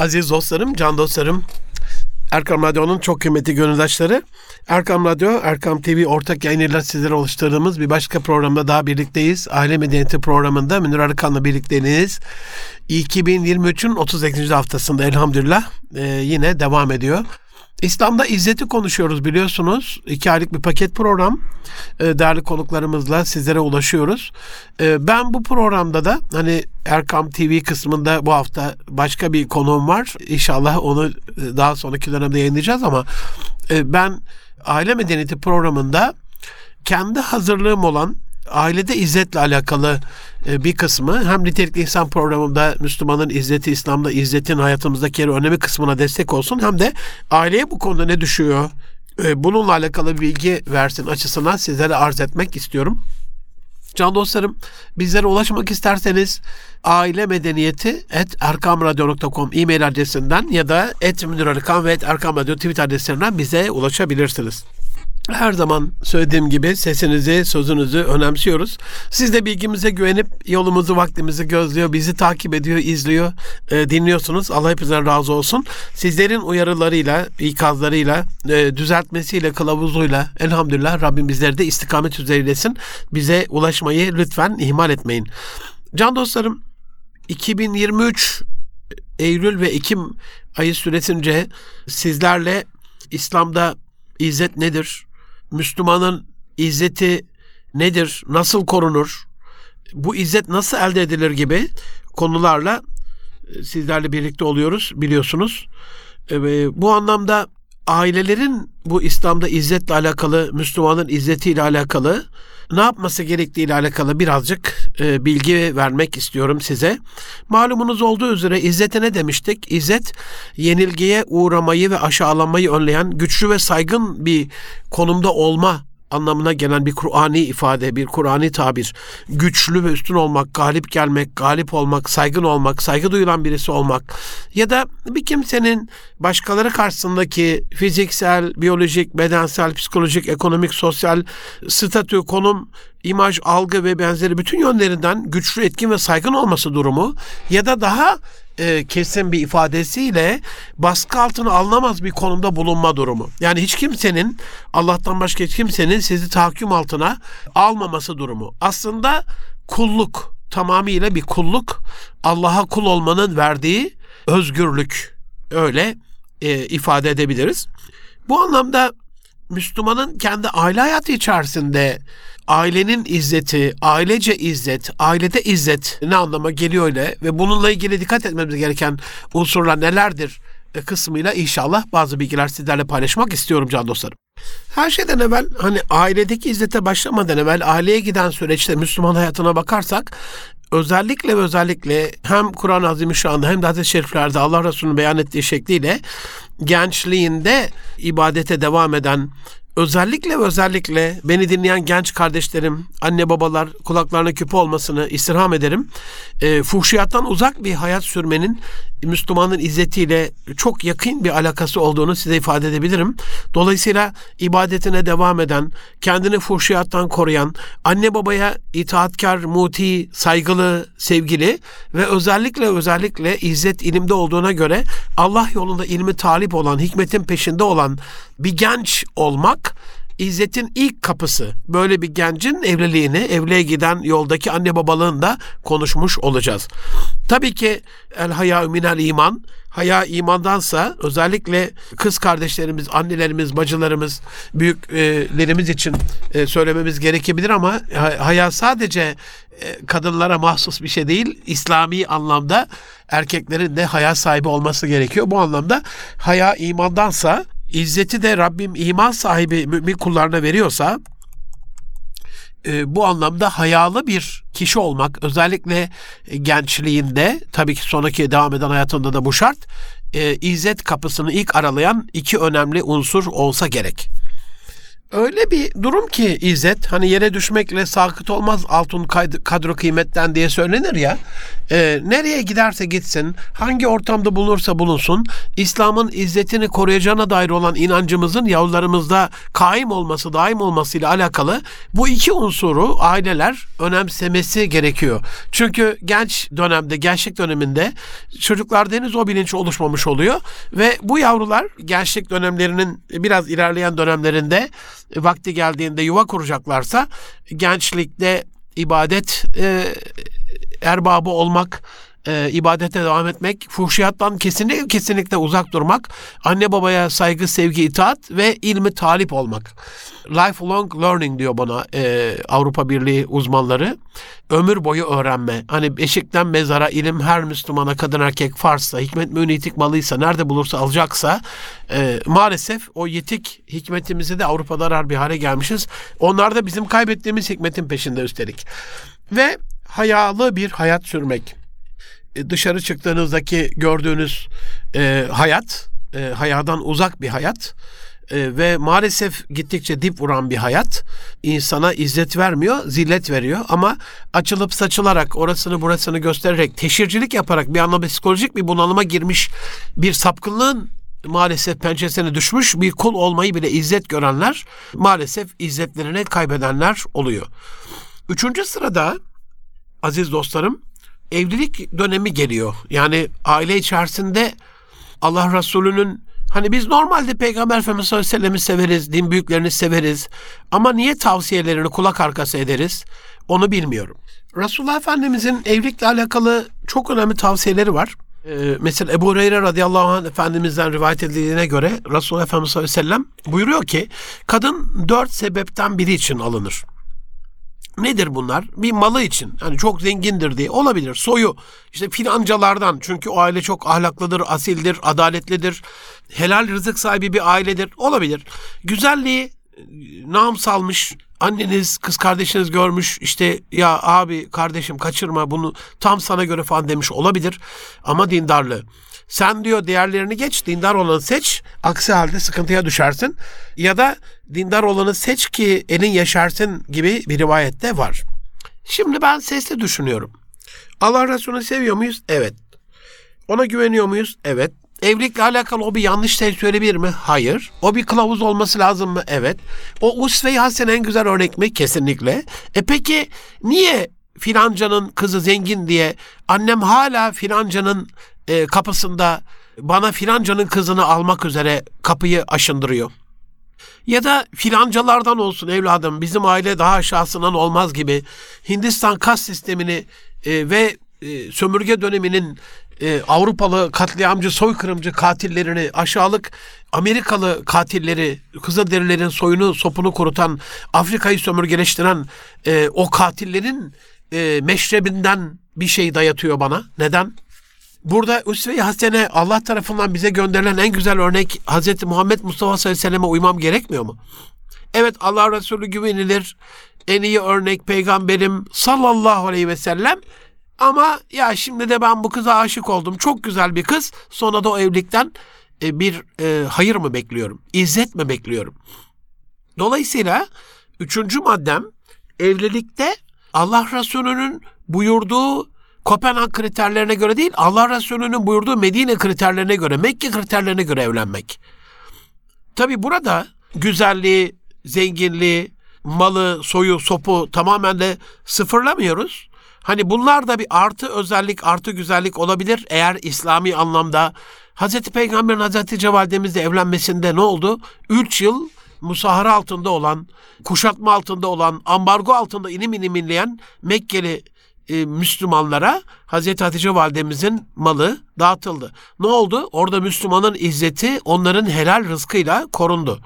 Aziz dostlarım, can dostlarım, Erkam Radyo'nun çok kıymetli gönüldaşları. Erkam Radyo, Erkam TV ortak yayınıyla sizlere oluşturduğumuz bir başka programda daha birlikteyiz. Aile Medeniyeti programında Münir Arıkan'la birlikteyiz. 2023'ün 38. haftasında elhamdülillah e, yine devam ediyor. İslam'da izzeti konuşuyoruz biliyorsunuz. İki aylık bir paket program. E, değerli konuklarımızla sizlere ulaşıyoruz. E, ben bu programda da hani Erkam TV kısmında bu hafta başka bir konuğum var. İnşallah onu e, daha sonraki dönemde yayınlayacağız ama ben Aile Medeniyeti programında kendi hazırlığım olan ailede izzetle alakalı e, bir kısmı hem nitelikli insan programında Müslümanın izzeti, İslam'da izzetin hayatımızdaki yeri önemi kısmına destek olsun hem de aileye bu konuda ne düşüyor e, bununla alakalı bilgi versin açısından sizlere arz etmek istiyorum. Can dostlarım bizlere ulaşmak isterseniz aile medeniyeti et erkamradyo.com e-mail adresinden ya da et ve et erkamradyo tweet adreslerinden bize ulaşabilirsiniz. Her zaman söylediğim gibi sesinizi, sözünüzü önemsiyoruz. Siz de bilgimize güvenip yolumuzu, vaktimizi gözlüyor, bizi takip ediyor, izliyor, e, dinliyorsunuz. Allah hepinizden razı olsun. Sizlerin uyarılarıyla, ikazlarıyla, e, düzeltmesiyle, kılavuzuyla elhamdülillah Rabbim bizleri de istikamet üzereylesin. Bize ulaşmayı lütfen ihmal etmeyin. Can dostlarım, 2023 Eylül ve Ekim ayı süresince sizlerle İslam'da İzzet nedir? Müslümanın izzeti nedir? Nasıl korunur? Bu izzet nasıl elde edilir gibi konularla e, sizlerle birlikte oluyoruz biliyorsunuz. E, bu anlamda ailelerin bu İslam'da izzetle alakalı, Müslümanın izzetiyle alakalı ne yapması gerektiği ile alakalı birazcık e, bilgi vermek istiyorum size. Malumunuz olduğu üzere izzete ne demiştik? İzzet yenilgiye uğramayı ve aşağılanmayı önleyen güçlü ve saygın bir konumda olma anlamına gelen bir Kur'ani ifade, bir Kur'ani tabir. Güçlü ve üstün olmak, galip gelmek, galip olmak, saygın olmak, saygı duyulan birisi olmak ya da bir kimsenin başkaları karşısındaki fiziksel, biyolojik, bedensel, psikolojik, ekonomik, sosyal statü, konum, imaj, algı ve benzeri bütün yönlerinden güçlü, etkin ve saygın olması durumu ya da daha e, kesin bir ifadesiyle baskı altına alınamaz bir konumda bulunma durumu. Yani hiç kimsenin Allah'tan başka hiç kimsenin sizi tahakküm altına almaması durumu. Aslında kulluk tamamıyla bir kulluk. Allah'a kul olmanın verdiği özgürlük öyle e, ifade edebiliriz. Bu anlamda Müslümanın kendi aile hayatı içerisinde ailenin izzeti, ailece izzet, ailede izzet ne anlama geliyor öyle ve bununla ilgili dikkat etmemiz gereken unsurlar nelerdir e, kısmıyla inşallah bazı bilgiler sizlerle paylaşmak istiyorum can dostlarım. Her şeyden evvel hani ailedeki izzete başlamadan evvel aileye giden süreçte Müslüman hayatına bakarsak özellikle ve özellikle hem Kur'an-ı Azimüşşan'da hem de hadis-i şeriflerde Allah Resulü'nün beyan ettiği şekliyle gençliğinde ibadete devam eden özellikle özellikle beni dinleyen genç kardeşlerim, anne babalar kulaklarına küpe olmasını istirham ederim. E, fuhşiyattan uzak bir hayat sürmenin Müslümanın izzetiyle çok yakın bir alakası olduğunu size ifade edebilirim. Dolayısıyla ibadetine devam eden, kendini fuhşiyattan koruyan, anne babaya itaatkar, muti, saygılı, sevgili ve özellikle özellikle izzet ilimde olduğuna göre Allah yolunda ilmi talip olan, hikmetin peşinde olan bir genç olmak İzzet'in ilk kapısı. Böyle bir gencin evliliğini, evliliğe giden yoldaki anne babalığını da konuşmuş olacağız. Tabii ki el haya minel iman. Haya imandansa özellikle kız kardeşlerimiz, annelerimiz, bacılarımız, büyüklerimiz için e, söylememiz gerekebilir ama haya sadece e, kadınlara mahsus bir şey değil. İslami anlamda erkeklerin de haya sahibi olması gerekiyor. Bu anlamda haya imandansa İzzeti de Rabbim iman sahibi mümin kullarına veriyorsa e, bu anlamda hayalı bir kişi olmak özellikle gençliğinde tabii ki sonraki devam eden hayatında da bu şart e, izzet kapısını ilk aralayan iki önemli unsur olsa gerek. Öyle bir durum ki İzzet hani yere düşmekle sakıt olmaz altın kadro kıymetten diye söylenir ya. E, nereye giderse gitsin, hangi ortamda bulunursa bulunsun, İslam'ın izzetini koruyacağına dair olan inancımızın yavrularımızda kaim olması, daim olmasıyla alakalı bu iki unsuru aileler önemsemesi gerekiyor. Çünkü genç dönemde, gençlik döneminde çocuklarda henüz o bilinç oluşmamış oluyor ve bu yavrular gençlik dönemlerinin biraz ilerleyen dönemlerinde vakti geldiğinde yuva kuracaklarsa gençlikte ibadet e, erbabı olmak, e, ibadete devam etmek, fuhşiyattan kesinlikle kesinlikle uzak durmak, anne babaya saygı, sevgi, itaat ve ilmi talip olmak. Lifelong learning diyor buna e, Avrupa Birliği uzmanları. Ömür boyu öğrenme. Hani eşikten mezara ilim her Müslümana kadın erkek farsa, hikmet münitik malıysa, nerede bulursa alacaksa e, maalesef o yetik hikmetimizi de Avrupa'da arar bir hale gelmişiz. Onlar da bizim kaybettiğimiz hikmetin peşinde üstelik. Ve hayalı bir hayat sürmek. E, dışarı çıktığınızdaki gördüğünüz e, hayat, e, hayadan uzak bir hayat e, ve maalesef gittikçe dip vuran bir hayat insana izzet vermiyor, zillet veriyor ama açılıp saçılarak orasını burasını göstererek teşhircilik yaparak bir anlamda psikolojik bir bunalıma girmiş bir sapkınlığın maalesef pençesine düşmüş bir kul olmayı bile izzet görenler maalesef izzetlerini kaybedenler oluyor. Üçüncü sırada aziz dostlarım evlilik dönemi geliyor. Yani aile içerisinde Allah Resulü'nün hani biz normalde Peygamber Efendimiz sallallahu aleyhi ve sellem'i severiz, din büyüklerini severiz ama niye tavsiyelerini kulak arkası ederiz onu bilmiyorum. Resulullah Efendimizin evlilikle alakalı çok önemli tavsiyeleri var. Ee, mesela Ebu Hureyre radıyallahu anh Efendimiz'den rivayet edildiğine göre Resulullah Efendimiz sallallahu aleyhi ve sellem buyuruyor ki kadın dört sebepten biri için alınır. Nedir bunlar? Bir malı için. Hani çok zengindir diye. Olabilir. Soyu. işte filancalardan. Çünkü o aile çok ahlaklıdır, asildir, adaletlidir. Helal rızık sahibi bir ailedir. Olabilir. Güzelliği nam salmış. Anneniz, kız kardeşiniz görmüş. işte ya abi kardeşim kaçırma bunu tam sana göre falan demiş olabilir. Ama dindarlığı. Sen diyor değerlerini geç, dindar olanı seç. Aksi halde sıkıntıya düşersin. Ya da dindar olanı seç ki elin yaşarsın gibi bir rivayette var. Şimdi ben sesli düşünüyorum. Allah Resulü'nü seviyor muyuz? Evet. Ona güveniyor muyuz? Evet. Evlilikle alakalı o bir yanlış şey söyleyebilir mi? Hayır. O bir kılavuz olması lazım mı? Evet. O usve-i hasen en güzel örnek mi? Kesinlikle. E peki niye filancanın kızı zengin diye annem hala filancanın e, kapısında bana filancanın kızını almak üzere kapıyı aşındırıyor. Ya da filancalardan olsun evladım bizim aile daha aşağısından olmaz gibi Hindistan kas sistemini e, ve e, sömürge döneminin e, Avrupalı katliamcı, soykırımcı katillerini, aşağılık Amerikalı katilleri, Kızılderililerin soyunu, sopunu kurutan, Afrika'yı sömürgeleştiren e, o katillerin e, meşrebinden bir şey dayatıyor bana. Neden? Burada Üsve-i Hasene Allah tarafından bize gönderilen en güzel örnek Hz. Muhammed Mustafa sallallahu aleyhi ve selleme uymam gerekmiyor mu? Evet Allah Resulü güvenilir. En iyi örnek peygamberim sallallahu aleyhi ve sellem. Ama ya şimdi de ben bu kıza aşık oldum. Çok güzel bir kız. Sonra da o evlilikten e, bir e, hayır mı bekliyorum? İzzet mi bekliyorum? Dolayısıyla üçüncü maddem evlilikte Allah Resulü'nün buyurduğu Kopenhag kriterlerine göre değil, Allah Resulü'nün buyurduğu Medine kriterlerine göre, Mekke kriterlerine göre evlenmek. Tabi burada güzelliği, zenginliği, malı, soyu, sopu tamamen de sıfırlamıyoruz. Hani bunlar da bir artı özellik, artı güzellik olabilir eğer İslami anlamda Hazreti Peygamber'in Hazreti Cevalidemizle evlenmesinde ne oldu? Üç yıl musahara altında olan, kuşatma altında olan, ambargo altında inim inim inleyen Mekkeli e, Müslümanlara Hazreti Hatice validemizin malı dağıtıldı. Ne oldu? Orada Müslümanın izzeti onların helal rızkıyla korundu.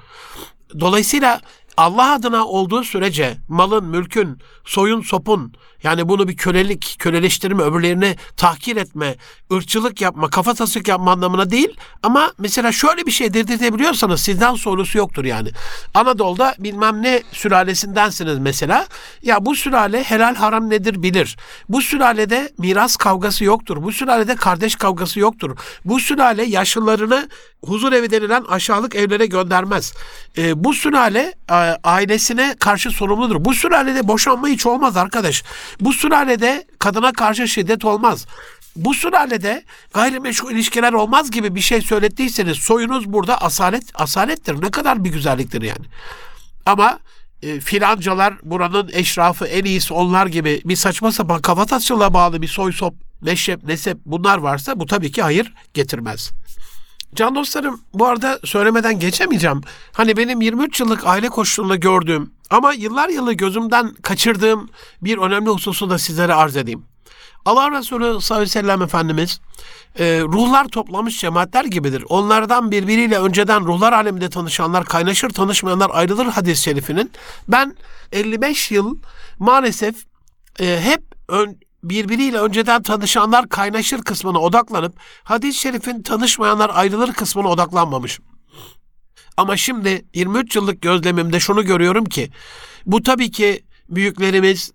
Dolayısıyla Allah adına olduğu sürece malın, mülkün, soyun, sopun Yani bunu bir kölelik, köleleştirme, öbürlerini tahkir etme, ırkçılık yapma, kafa tasık yapma anlamına değil. Ama mesela şöyle bir şey dedirtebiliyorsanız sizden sorusu yoktur yani. Anadolu'da bilmem ne sülalesindensiniz mesela. Ya bu sülale helal haram nedir bilir. Bu sülalede miras kavgası yoktur. Bu sülalede kardeş kavgası yoktur. Bu sülale yaşlılarını huzur evi denilen aşağılık evlere göndermez. E, bu sülale e, ailesine karşı sorumludur. Bu sülalede boşanma hiç olmaz arkadaş. Bu sülalede kadına karşı şiddet olmaz. Bu sülalede gayrimeşru ilişkiler olmaz gibi bir şey söylettiyseniz soyunuz burada asalet asalettir. Ne kadar bir güzelliktir yani. Ama e, filancalar buranın eşrafı en iyisi onlar gibi bir saçma sapan kafatasçılığa bağlı bir soy sop, neşep, nesep bunlar varsa bu tabii ki hayır getirmez. Can dostlarım bu arada söylemeden geçemeyeceğim. Hani benim 23 yıllık aile koşulunda gördüğüm ama yıllar yılı gözümden kaçırdığım bir önemli hususu da sizlere arz edeyim. Allah Resulü sallallahu aleyhi ve sellem Efendimiz e, ruhlar toplamış cemaatler gibidir. Onlardan birbiriyle önceden ruhlar aleminde tanışanlar kaynaşır tanışmayanlar ayrılır hadis-i şerifinin. Ben 55 yıl maalesef e, hep ön, birbiriyle önceden tanışanlar kaynaşır kısmına odaklanıp hadis-i şerifin tanışmayanlar ayrılır kısmına odaklanmamışım. Ama şimdi 23 yıllık gözlemimde şunu görüyorum ki bu tabii ki büyüklerimiz,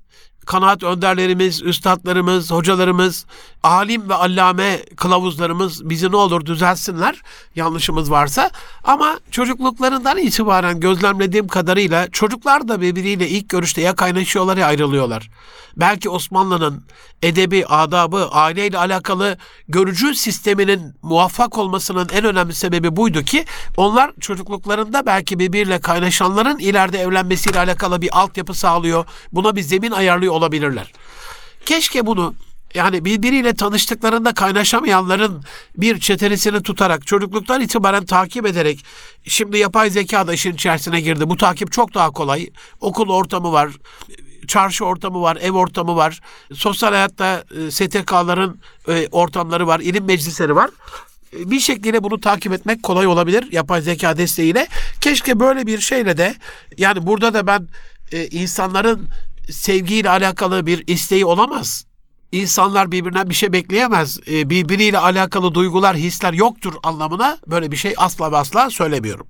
kanaat önderlerimiz, üstadlarımız, hocalarımız, alim ve allame kılavuzlarımız bizi ne olur düzelsinler yanlışımız varsa. Ama çocukluklarından itibaren gözlemlediğim kadarıyla çocuklar da birbiriyle ilk görüşte ya kaynaşıyorlar ya ayrılıyorlar. Belki Osmanlı'nın edebi, adabı, aileyle alakalı görücü sisteminin muvaffak olmasının en önemli sebebi buydu ki onlar çocukluklarında belki birbiriyle kaynaşanların ileride evlenmesiyle alakalı bir altyapı sağlıyor. Buna bir zemin ayarlıyor olabilirler. Keşke bunu yani birbiriyle tanıştıklarında kaynaşamayanların bir çeteresini tutarak çocukluktan itibaren takip ederek şimdi yapay zeka da işin içerisine girdi. Bu takip çok daha kolay. Okul ortamı var, çarşı ortamı var, ev ortamı var. Sosyal hayatta e, STK'ların e, ortamları var, ilim meclisleri var e, bir şekilde bunu takip etmek kolay olabilir yapay zeka desteğiyle. Keşke böyle bir şeyle de yani burada da ben insanların sevgiyle alakalı bir isteği olamaz. İnsanlar birbirinden bir şey bekleyemez. E, birbiriyle alakalı duygular, hisler yoktur anlamına böyle bir şey asla ve asla söylemiyorum.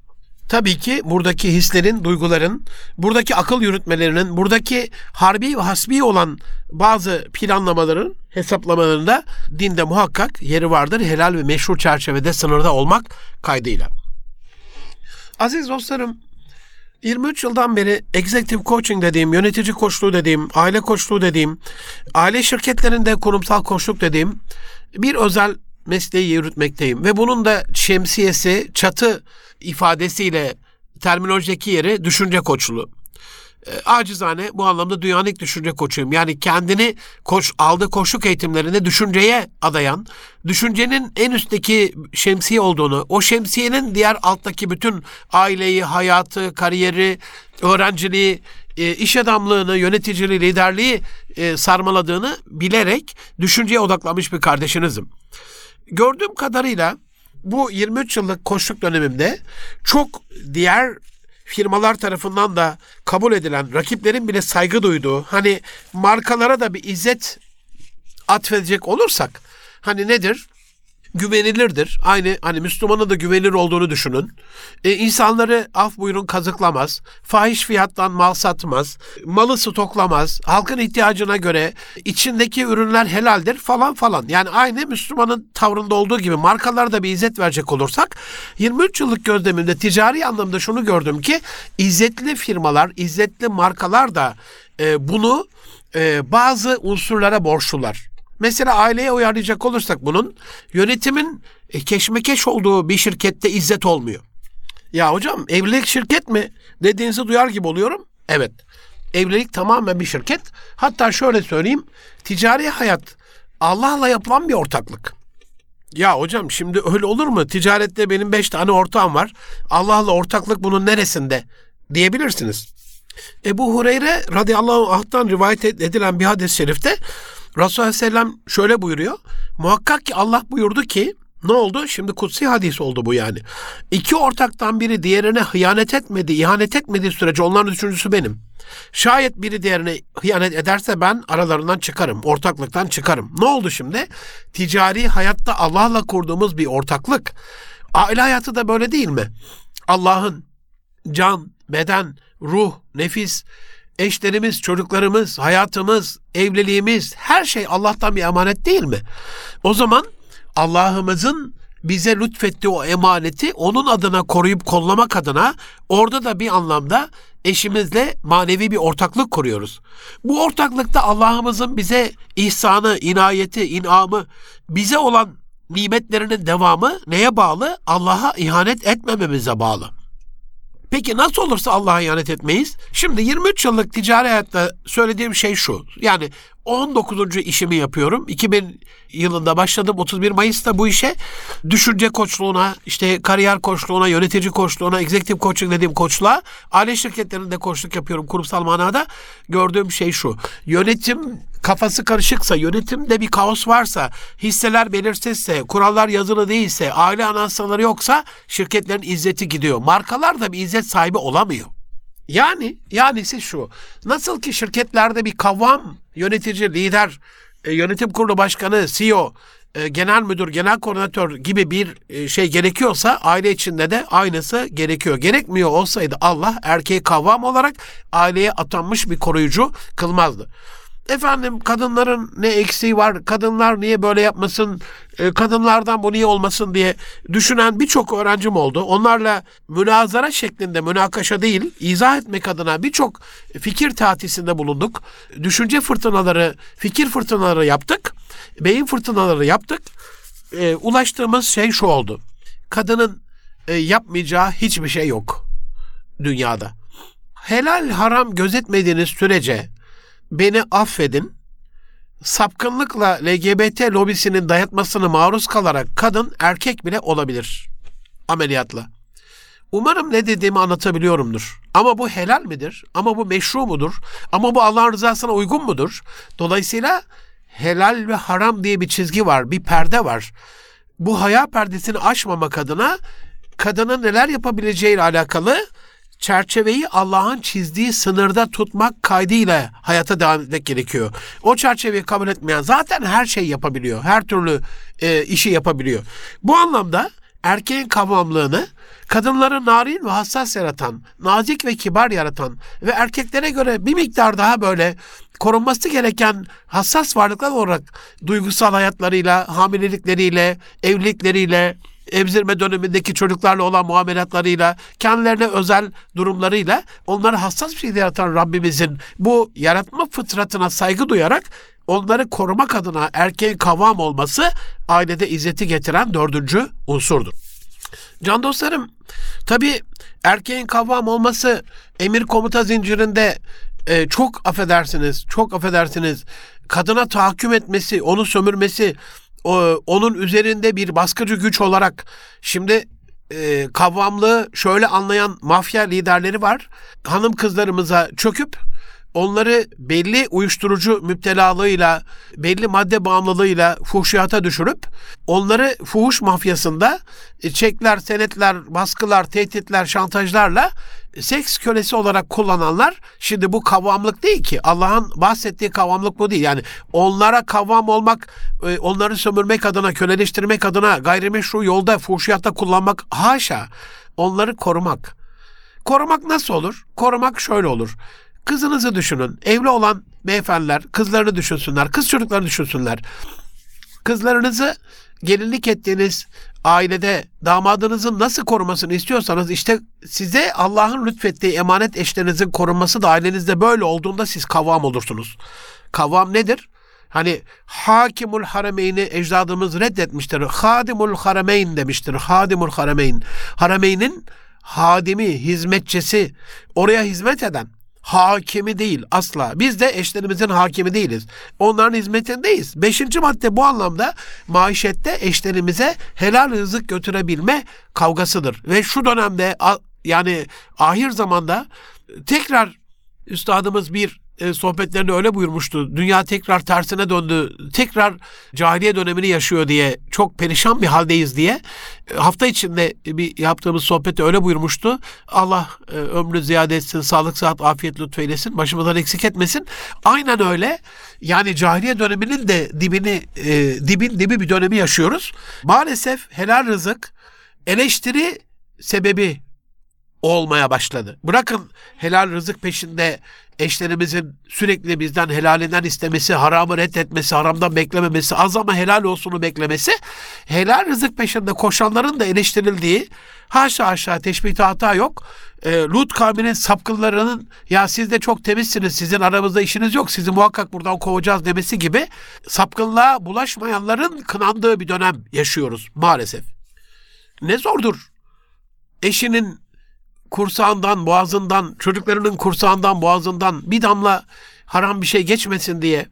Tabii ki buradaki hislerin, duyguların, buradaki akıl yürütmelerinin, buradaki harbi ve hasbi olan bazı planlamaların, hesaplamalarında dinde muhakkak yeri vardır. Helal ve meşru çerçevede sınırda olmak kaydıyla. Aziz dostlarım, 23 yıldan beri executive coaching dediğim, yönetici koçluğu dediğim, aile koçluğu dediğim, aile şirketlerinde kurumsal koçluk dediğim bir özel mesleği yürütmekteyim. Ve bunun da şemsiyesi, çatı ifadesiyle terminolojideki yeri düşünce koçluğu. E, acizane bu anlamda dünyanın ilk düşünce koçuyum. Yani kendini koç, aldığı koçluk eğitimlerinde düşünceye adayan, düşüncenin en üstteki şemsiye olduğunu, o şemsiyenin diğer alttaki bütün aileyi, hayatı, kariyeri, öğrenciliği, e, iş adamlığını, yöneticiliği, liderliği e, sarmaladığını bilerek düşünceye odaklanmış bir kardeşinizim. Gördüğüm kadarıyla bu 23 yıllık koçluk dönemimde çok diğer firmalar tarafından da kabul edilen, rakiplerin bile saygı duyduğu, hani markalara da bir izzet atfedecek olursak, hani nedir? Güvenilirdir. Aynı hani Müslümana da güvenilir olduğunu düşünün. E, insanları af buyurun kazıklamaz. Fahiş fiyattan mal satmaz. Malı stoklamaz. Halkın ihtiyacına göre içindeki ürünler helaldir falan falan. Yani aynı Müslümanın tavrında olduğu gibi markalara da bir izzet verecek olursak 23 yıllık gözlemimde ticari anlamda şunu gördüm ki izzetli firmalar, izzetli markalar da e, bunu e, bazı unsurlara borçlular. Mesela aileye uyarlayacak olursak bunun yönetimin e, keşmekeş olduğu bir şirkette izzet olmuyor. Ya hocam evlilik şirket mi dediğinizi duyar gibi oluyorum. Evet. Evlilik tamamen bir şirket. Hatta şöyle söyleyeyim. Ticari hayat Allah'la yapılan bir ortaklık. Ya hocam şimdi öyle olur mu? Ticarette benim beş tane ortağım var. Allah'la ortaklık bunun neresinde? Diyebilirsiniz. Ebu Hureyre radıyallahu anh'tan rivayet edilen bir hadis-i şerifte Resulullah Aleyhisselam şöyle buyuruyor. Muhakkak ki Allah buyurdu ki Ne oldu? Şimdi kutsi hadis oldu bu yani. İki ortaktan biri diğerine hıyanet etmedi, ihanet etmediği sürece onların üçüncüsü benim. Şayet biri diğerine hıyanet ederse ben aralarından çıkarım, ortaklıktan çıkarım. Ne oldu şimdi? Ticari hayatta Allah'la kurduğumuz bir ortaklık. Aile hayatı da böyle değil mi? Allah'ın can, beden, ruh, nefis, eşlerimiz, çocuklarımız, hayatımız, evliliğimiz her şey Allah'tan bir emanet değil mi? O zaman Allah'ımızın bize lütfettiği o emaneti onun adına koruyup kollamak adına orada da bir anlamda eşimizle manevi bir ortaklık kuruyoruz. Bu ortaklıkta Allah'ımızın bize ihsanı, inayeti, inamı, bize olan nimetlerinin devamı neye bağlı? Allah'a ihanet etmememize bağlı. Peki nasıl olursa Allah'a ihanet etmeyiz? Şimdi 23 yıllık ticari hayatta söylediğim şey şu. Yani 19. işimi yapıyorum. 2000 yılında başladım. 31 Mayıs'ta bu işe düşünce koçluğuna, işte kariyer koçluğuna, yönetici koçluğuna, executive coaching dediğim koçluğa, aile şirketlerinde koçluk yapıyorum kurumsal manada. Gördüğüm şey şu. Yönetim kafası karışıksa, yönetimde bir kaos varsa, hisseler belirsizse, kurallar yazılı değilse, aile anahtarları yoksa şirketlerin izzeti gidiyor. Markalar da bir izzet sahibi olamıyor. Yani, yani siz şu, nasıl ki şirketlerde bir kavram, yönetici, lider, e, yönetim kurulu başkanı, CEO, e, genel müdür, genel koordinatör gibi bir e, şey gerekiyorsa aile içinde de aynısı gerekiyor. Gerekmiyor olsaydı Allah erkeği kavram olarak aileye atanmış bir koruyucu kılmazdı. Efendim kadınların ne eksiği var, kadınlar niye böyle yapmasın, e, kadınlardan bu niye olmasın diye düşünen birçok öğrencim oldu. Onlarla münazara şeklinde münakaşa değil, izah etmek adına birçok fikir tatisinde bulunduk. Düşünce fırtınaları, fikir fırtınaları yaptık, beyin fırtınaları yaptık. E, ulaştığımız şey şu oldu. Kadının e, yapmayacağı hiçbir şey yok dünyada. Helal haram gözetmediğiniz sürece beni affedin, sapkınlıkla LGBT lobisinin dayatmasını maruz kalarak kadın erkek bile olabilir ameliyatla. Umarım ne dediğimi anlatabiliyorumdur. Ama bu helal midir? Ama bu meşru mudur? Ama bu Allah'ın rızasına uygun mudur? Dolayısıyla helal ve haram diye bir çizgi var, bir perde var. Bu haya perdesini aşmamak adına kadının neler yapabileceğiyle alakalı çerçeveyi Allah'ın çizdiği sınırda tutmak kaydıyla hayata devam etmek gerekiyor. O çerçeveyi kabul etmeyen zaten her şey yapabiliyor. Her türlü e, işi yapabiliyor. Bu anlamda erkeğin kavramlığını kadınları narin ve hassas yaratan, nazik ve kibar yaratan ve erkeklere göre bir miktar daha böyle korunması gereken hassas varlıklar olarak duygusal hayatlarıyla, hamilelikleriyle, evlilikleriyle, emzirme dönemindeki çocuklarla olan muamelatlarıyla, kendilerine özel durumlarıyla onları hassas bir şekilde yaratan Rabbimizin bu yaratma fıtratına saygı duyarak onları korumak adına erkeğin kavam olması ailede izzeti getiren dördüncü unsurdur. Can dostlarım, tabi erkeğin kavam olması emir komuta zincirinde e, çok affedersiniz, çok affedersiniz kadına tahakküm etmesi, onu sömürmesi, o, onun üzerinde bir baskıcı güç olarak şimdi e, kavramlığı şöyle anlayan mafya liderleri var. Hanım kızlarımıza çöküp onları belli uyuşturucu müptelalığıyla, belli madde bağımlılığıyla fuhşiyata düşürüp onları fuhuş mafyasında e, çekler, senetler, baskılar, tehditler, şantajlarla seks kölesi olarak kullananlar şimdi bu kavamlık değil ki. Allah'ın bahsettiği kavamlık bu değil. Yani onlara kavam olmak, e, onları sömürmek adına, köleleştirmek adına gayrimeşru yolda, fuhşiyatta kullanmak haşa. Onları korumak. Korumak nasıl olur? Korumak şöyle olur. Kızınızı düşünün. Evli olan beyefendiler kızlarını düşünsünler. Kız çocuklarını düşünsünler. Kızlarınızı gelinlik ettiğiniz ailede damadınızın nasıl korumasını istiyorsanız işte size Allah'ın lütfettiği emanet eşlerinizin korunması da ailenizde böyle olduğunda siz kavam olursunuz. Kavam nedir? Hani hakimul harameyni ecdadımız reddetmiştir. Hadimul harameyn demiştir. Hadimul harameyn. Harameynin hadimi, hizmetçisi, oraya hizmet eden hakimi değil asla. Biz de eşlerimizin hakimi değiliz. Onların hizmetindeyiz. Beşinci madde bu anlamda maişette eşlerimize helal rızık götürebilme kavgasıdır. Ve şu dönemde yani ahir zamanda tekrar üstadımız bir e, sohbetlerinde öyle buyurmuştu. Dünya tekrar tersine döndü. Tekrar cahiliye dönemini yaşıyor diye çok perişan bir haldeyiz diye. E, hafta içinde bir yaptığımız sohbette öyle buyurmuştu. Allah e, ömrü ziyade etsin, sağlık, sıhhat, afiyet lütfeylesin. Başımızdan eksik etmesin. Aynen öyle. Yani cahiliye döneminin de dibini e, dibin dibi bir dönemi yaşıyoruz. Maalesef helal rızık eleştiri sebebi olmaya başladı. Bırakın helal rızık peşinde eşlerimizin sürekli bizden helalinden istemesi, haramı reddetmesi, haramdan beklememesi, az ama helal olsunu beklemesi, helal rızık peşinde koşanların da eleştirildiği, haşa haşa teşbihte hata yok. E, Lut kavminin sapkınlarının ya siz de çok temizsiniz, sizin aramızda işiniz yok, sizi muhakkak buradan kovacağız demesi gibi sapkınlığa bulaşmayanların kınandığı bir dönem yaşıyoruz maalesef. Ne zordur eşinin kursağından, boğazından, çocuklarının kursağından, boğazından bir damla haram bir şey geçmesin diye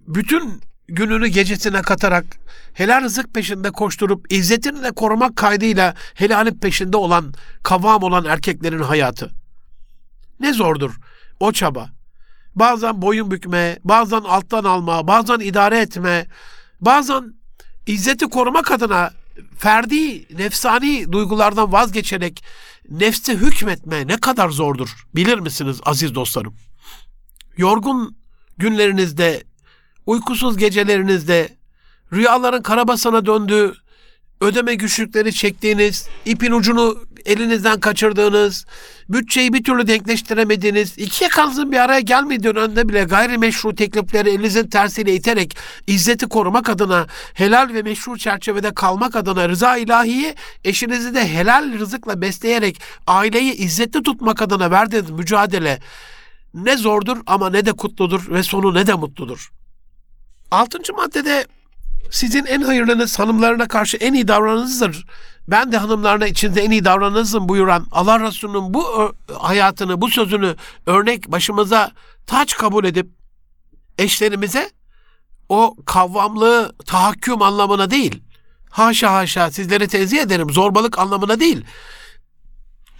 bütün gününü gecesine katarak helal rızık peşinde koşturup izzetini de korumak kaydıyla helalin peşinde olan, kavam olan erkeklerin hayatı. Ne zordur o çaba. Bazen boyun bükme, bazen alttan alma, bazen idare etme, bazen izzeti korumak adına ferdi, nefsani duygulardan vazgeçerek nefse hükmetme ne kadar zordur bilir misiniz aziz dostlarım? Yorgun günlerinizde, uykusuz gecelerinizde, rüyaların karabasana döndüğü, ödeme güçlükleri çektiğiniz, ipin ucunu elinizden kaçırdığınız, bütçeyi bir türlü denkleştiremediğiniz, iki yakanızın bir araya gelmediği dönemde bile gayrimeşru teklifleri elinizin tersiyle iterek izzeti korumak adına, helal ve meşru çerçevede kalmak adına rıza ilahiyi eşinizi de helal rızıkla besleyerek aileyi izzetli tutmak adına verdiğiniz mücadele ne zordur ama ne de kutludur ve sonu ne de mutludur. Altıncı maddede sizin en hayırlınız hanımlarına karşı en iyi davranışınızdır. Ben de hanımlarına içinde en iyi davranınızım buyuran Allah Resulü'nün bu hayatını, bu sözünü örnek başımıza taç kabul edip eşlerimize o kavvamlığı tahakküm anlamına değil, haşa haşa sizleri tenzih ederim zorbalık anlamına değil,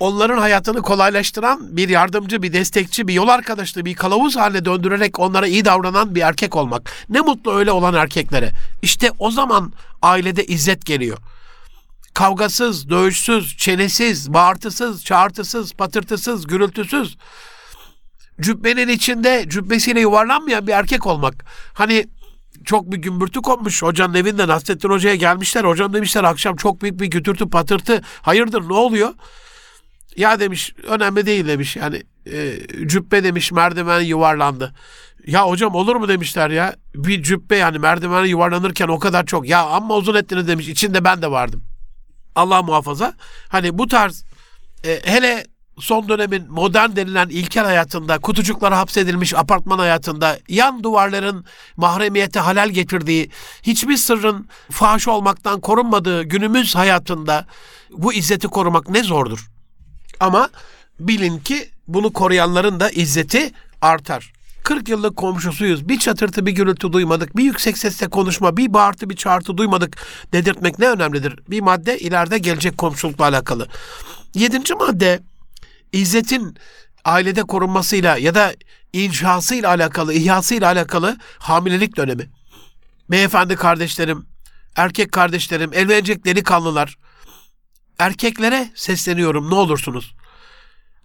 onların hayatını kolaylaştıran bir yardımcı, bir destekçi, bir yol arkadaşı, bir kılavuz haline döndürerek onlara iyi davranan bir erkek olmak. Ne mutlu öyle olan erkeklere. İşte o zaman ailede izzet geliyor. Kavgasız, dövüşsüz, çenesiz, bağırtısız, çağırtısız, patırtısız, gürültüsüz. Cübbenin içinde cübbesiyle yuvarlanmayan bir erkek olmak. Hani çok bir gümbürtü kopmuş. Hocanın evinden Nasrettin Hoca'ya gelmişler. Hocam demişler akşam çok büyük bir gütürtü patırtı. Hayırdır ne oluyor? Ya demiş önemli değil demiş yani e, cübbe demiş merdiven yuvarlandı. Ya hocam olur mu demişler ya bir cübbe yani merdiven yuvarlanırken o kadar çok ya amma uzun ettiniz demiş içinde ben de vardım. Allah muhafaza hani bu tarz e, hele son dönemin modern denilen ilkel hayatında, kutucuklara hapsedilmiş apartman hayatında, yan duvarların mahremiyete halal getirdiği, hiçbir sırrın faş olmaktan korunmadığı günümüz hayatında bu izzeti korumak ne zordur. Ama bilin ki bunu koruyanların da izzeti artar. 40 yıllık komşusuyuz. Bir çatırtı bir gürültü duymadık. Bir yüksek sesle konuşma, bir bağırtı bir çağırtı duymadık dedirtmek ne önemlidir? Bir madde ileride gelecek komşulukla alakalı. Yedinci madde izzetin ailede korunmasıyla ya da inşasıyla alakalı, ihyasıyla alakalı hamilelik dönemi. Beyefendi kardeşlerim, erkek kardeşlerim, evlenecek delikanlılar, erkeklere sesleniyorum ne olursunuz.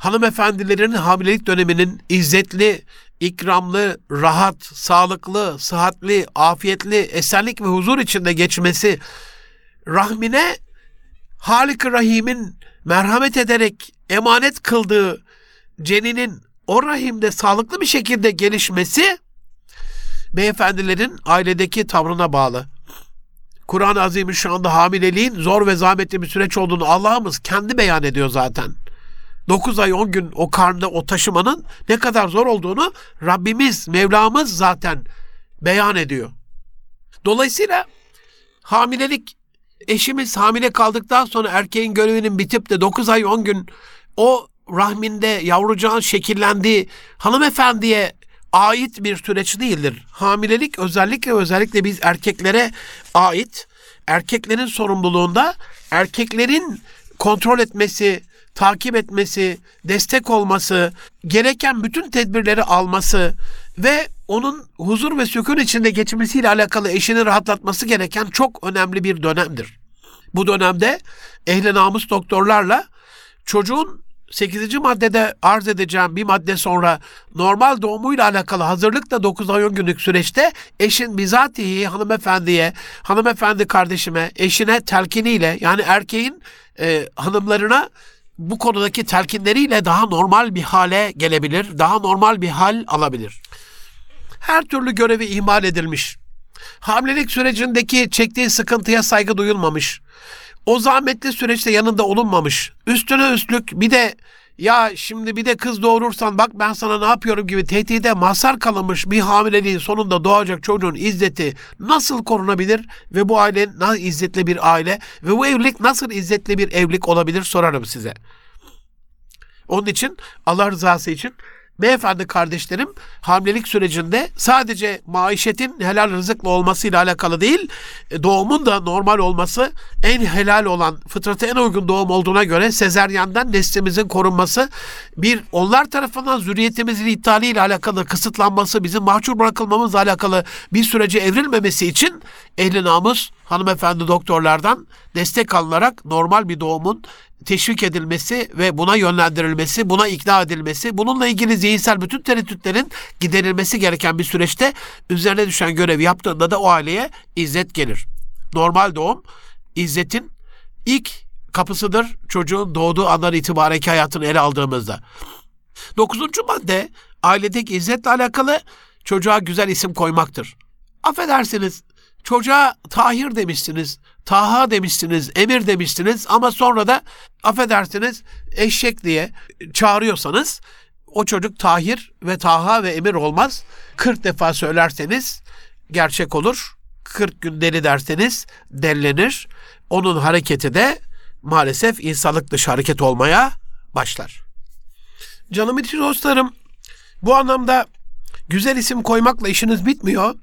Hanımefendilerin hamilelik döneminin izzetli, ikramlı, rahat, sağlıklı, sıhhatli, afiyetli, esenlik ve huzur içinde geçmesi, rahmine Halik Rahim'in merhamet ederek emanet kıldığı ceninin o rahimde sağlıklı bir şekilde gelişmesi beyefendilerin ailedeki tavrına bağlı. Kur'an-ı Azimüşşan'da hamileliğin zor ve zahmetli bir süreç olduğunu Allah'ımız kendi beyan ediyor zaten. 9 ay 10 gün o karnında o taşımanın ne kadar zor olduğunu Rabbimiz, Mevlamız zaten beyan ediyor. Dolayısıyla hamilelik eşimiz hamile kaldıktan sonra erkeğin görevinin bitip de 9 ay 10 gün o rahminde yavrucağın şekillendiği hanımefendiye ait bir süreç değildir. Hamilelik özellikle özellikle biz erkeklere ait erkeklerin sorumluluğunda erkeklerin kontrol etmesi, takip etmesi, destek olması, gereken bütün tedbirleri alması ve onun huzur ve sükun içinde geçmesiyle alakalı eşini rahatlatması gereken çok önemli bir dönemdir. Bu dönemde ehli namus doktorlarla çocuğun 8. maddede arz edeceğim bir madde sonra normal doğumuyla alakalı hazırlıkla 9 ay 10 günlük süreçte eşin bizatihi hanımefendiye, hanımefendi kardeşime, eşine telkiniyle yani erkeğin e, hanımlarına bu konudaki telkinleriyle daha normal bir hale gelebilir, daha normal bir hal alabilir. Her türlü görevi ihmal edilmiş. Hamilelik sürecindeki çektiği sıkıntıya saygı duyulmamış o zahmetli süreçte yanında olunmamış. Üstüne üstlük bir de ya şimdi bir de kız doğurursan bak ben sana ne yapıyorum gibi tehdide mazhar kalınmış bir hamileliğin sonunda doğacak çocuğun izzeti nasıl korunabilir ve bu aile nasıl izzetli bir aile ve bu evlilik nasıl izzetli bir evlilik olabilir sorarım size. Onun için Allah rızası için Beyefendi kardeşlerim hamilelik sürecinde sadece maişetin helal rızıkla olmasıyla alakalı değil, e, doğumun da normal olması en helal olan, fıtrata en uygun doğum olduğuna göre sezeryandan neslimizin korunması, bir onlar tarafından zürriyetimizin iptaliyle alakalı kısıtlanması, bizim mahcur bırakılmamızla alakalı bir sürece evrilmemesi için ehli namus hanımefendi doktorlardan destek alınarak normal bir doğumun teşvik edilmesi ve buna yönlendirilmesi, buna ikna edilmesi, bununla ilgili zihinsel bütün tereddütlerin giderilmesi gereken bir süreçte üzerine düşen görevi yaptığında da o aileye izzet gelir. Normal doğum izzetin ilk kapısıdır çocuğun doğduğu andan itibaren hayatını ele aldığımızda. Dokuzuncu madde ailedeki izzetle alakalı çocuğa güzel isim koymaktır. Affedersiniz çocuğa Tahir demişsiniz, Taha demişsiniz, Emir demişsiniz ama sonra da affedersiniz eşek diye çağırıyorsanız o çocuk Tahir ve Taha ve Emir olmaz. 40 defa söylerseniz gerçek olur. 40 gün deli derseniz dellenir. Onun hareketi de maalesef insanlık dışı hareket olmaya başlar. Canım için dostlarım bu anlamda güzel isim koymakla işiniz bitmiyor.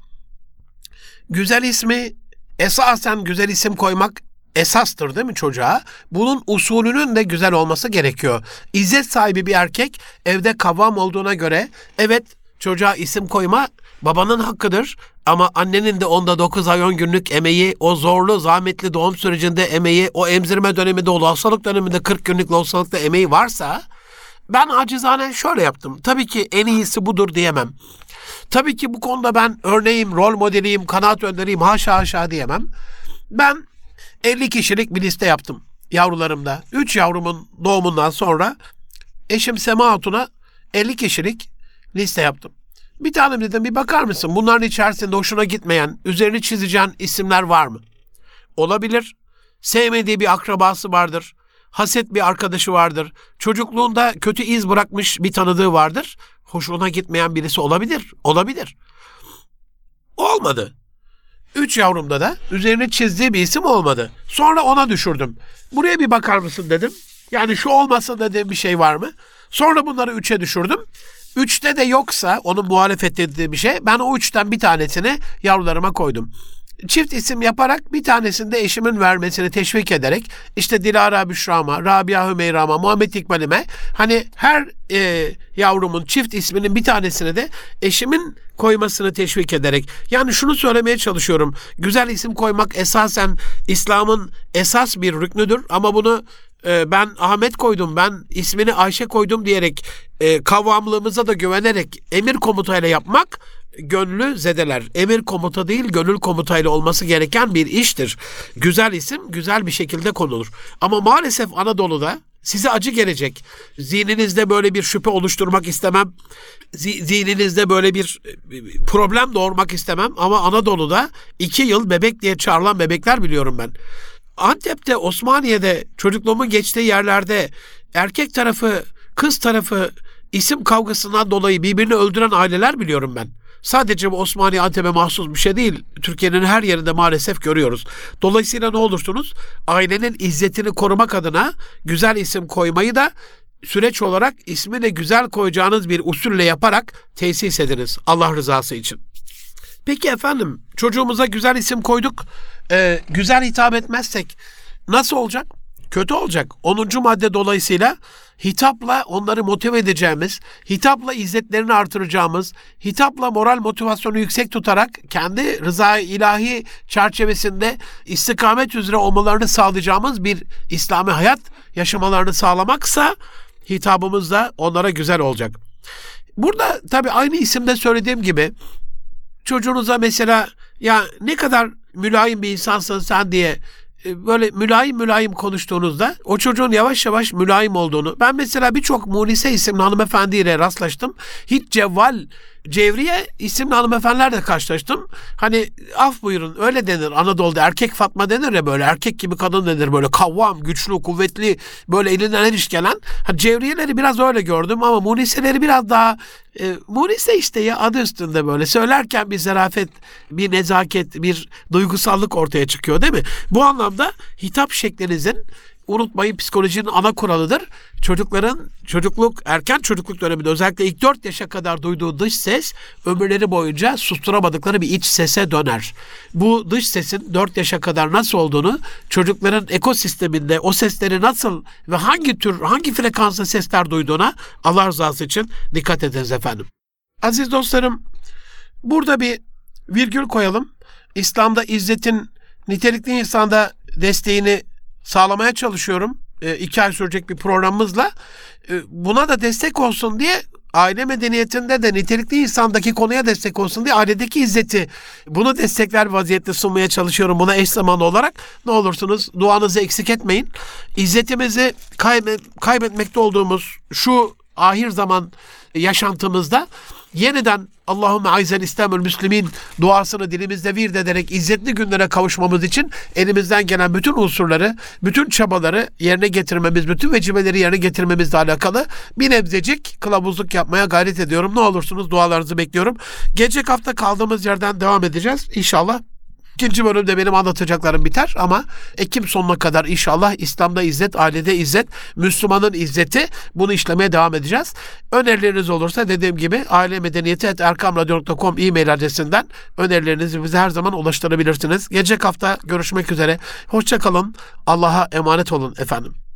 Güzel ismi esasen güzel isim koymak esastır değil mi çocuğa? Bunun usulünün de güzel olması gerekiyor. İzzet sahibi bir erkek evde kavam olduğuna göre evet çocuğa isim koyma babanın hakkıdır. Ama annenin de onda 9 ay 10 günlük emeği, o zorlu, zahmetli doğum sürecinde emeği, o emzirme döneminde, o hastalık döneminde 40 günlük hastalıkta emeği varsa ben acizane şöyle yaptım. Tabii ki en iyisi budur diyemem. Tabii ki bu konuda ben örneğim, rol modeliyim, kanaat önderiyim, haşa haşa diyemem. Ben 50 kişilik bir liste yaptım yavrularımda. 3 yavrumun doğumundan sonra eşim Sema Hatun'a 50 kişilik liste yaptım. Bir tane dedim bir bakar mısın? Bunların içerisinde hoşuna gitmeyen, üzerini çizeceğin isimler var mı? Olabilir. Sevmediği bir akrabası vardır. Haset bir arkadaşı vardır. Çocukluğunda kötü iz bırakmış bir tanıdığı vardır hoşuna gitmeyen birisi olabilir. Olabilir. Olmadı. Üç yavrumda da üzerine çizdiği bir isim olmadı. Sonra ona düşürdüm. Buraya bir bakar mısın dedim. Yani şu olmasa dediğim bir şey var mı? Sonra bunları üçe düşürdüm. Üçte de yoksa onun muhalefet dediği bir şey ben o üçten bir tanesini yavrularıma koydum çift isim yaparak bir tanesini de eşimin vermesini teşvik ederek işte Dilara Büşra'ma, Rabia Hümeyra'ma, Muhammed İkbal'ime hani her e, yavrumun çift isminin bir tanesini de eşimin koymasını teşvik ederek yani şunu söylemeye çalışıyorum. Güzel isim koymak esasen İslam'ın esas bir rüknüdür ama bunu e, ben Ahmet koydum, ben ismini Ayşe koydum diyerek e, kavramlığımıza da güvenerek emir komutayla yapmak gönlü zedeler. Emir komuta değil gönül komutayla olması gereken bir iştir. Güzel isim güzel bir şekilde konulur. Ama maalesef Anadolu'da size acı gelecek. Zihninizde böyle bir şüphe oluşturmak istemem. Zihninizde böyle bir problem doğurmak istemem. Ama Anadolu'da iki yıl bebek diye çağrılan bebekler biliyorum ben. Antep'te, Osmaniye'de çocukluğumun geçtiği yerlerde erkek tarafı, kız tarafı isim kavgasından dolayı birbirini öldüren aileler biliyorum ben. Sadece bu Osmaniye Antep'e mahsus bir şey değil. Türkiye'nin her yerinde maalesef görüyoruz. Dolayısıyla ne olursunuz? Ailenin izzetini korumak adına güzel isim koymayı da süreç olarak ismi de güzel koyacağınız bir usulle yaparak tesis ediniz Allah rızası için. Peki efendim çocuğumuza güzel isim koyduk. Ee, güzel hitap etmezsek nasıl olacak? Kötü olacak. 10. madde dolayısıyla hitapla onları motive edeceğimiz, hitapla izzetlerini artıracağımız, hitapla moral motivasyonu yüksek tutarak kendi rıza ilahi çerçevesinde istikamet üzere olmalarını sağlayacağımız bir İslami hayat yaşamalarını sağlamaksa hitabımız da onlara güzel olacak. Burada tabii aynı isimde söylediğim gibi çocuğunuza mesela ya ne kadar mülayim bir insansın sen diye böyle mülayim mülayim konuştuğunuzda o çocuğun yavaş yavaş mülayim olduğunu ben mesela birçok Munise isimli hanımefendiyle rastlaştım. Hiç cevval Cevriye isimli hanımefendilerle karşılaştım. Hani af buyurun öyle denir Anadolu'da erkek Fatma denir ya böyle erkek gibi kadın denir böyle kavvam, güçlü, kuvvetli böyle elinden her iş gelen. Hani Cevriyeleri biraz öyle gördüm ama Muniseleri biraz daha e, Munise işte ya adı üstünde böyle söylerken bir zarafet, bir nezaket, bir duygusallık ortaya çıkıyor değil mi? Bu anlamda hitap şeklinizin unutmayın psikolojinin ana kuralıdır. Çocukların çocukluk, erken çocukluk döneminde özellikle ilk 4 yaşa kadar duyduğu dış ses ömürleri boyunca susturamadıkları bir iç sese döner. Bu dış sesin 4 yaşa kadar nasıl olduğunu çocukların ekosisteminde o sesleri nasıl ve hangi tür, hangi frekanslı sesler duyduğuna Allah rızası için dikkat ediniz efendim. Aziz dostlarım burada bir virgül koyalım. İslam'da izzetin nitelikli insanda desteğini sağlamaya çalışıyorum. E, iki ay sürecek bir programımızla. E, buna da destek olsun diye aile medeniyetinde de nitelikli insandaki konuya destek olsun diye ailedeki izzeti bunu destekler vaziyette sunmaya çalışıyorum buna eş zamanlı olarak. Ne olursunuz duanızı eksik etmeyin. İzzetimizi kaybe- kaybetmekte olduğumuz şu ahir zaman yaşantımızda yeniden Allahümme aizel İslamül Müslimin duasını dilimizde vird ederek izzetli günlere kavuşmamız için elimizden gelen bütün unsurları, bütün çabaları yerine getirmemiz, bütün vecibeleri yerine getirmemizle alakalı bir nebzecik kılavuzluk yapmaya gayret ediyorum. Ne olursunuz dualarınızı bekliyorum. Gelecek hafta kaldığımız yerden devam edeceğiz. İnşallah İkinci bölümde benim anlatacaklarım biter ama Ekim sonuna kadar inşallah İslam'da izzet, ailede izzet, Müslümanın izzeti bunu işlemeye devam edeceğiz. Önerileriniz olursa dediğim gibi aile medeniyeti erkamradyo.com e-mail adresinden önerilerinizi bize her zaman ulaştırabilirsiniz. Gelecek hafta görüşmek üzere. Hoşçakalın. Allah'a emanet olun efendim.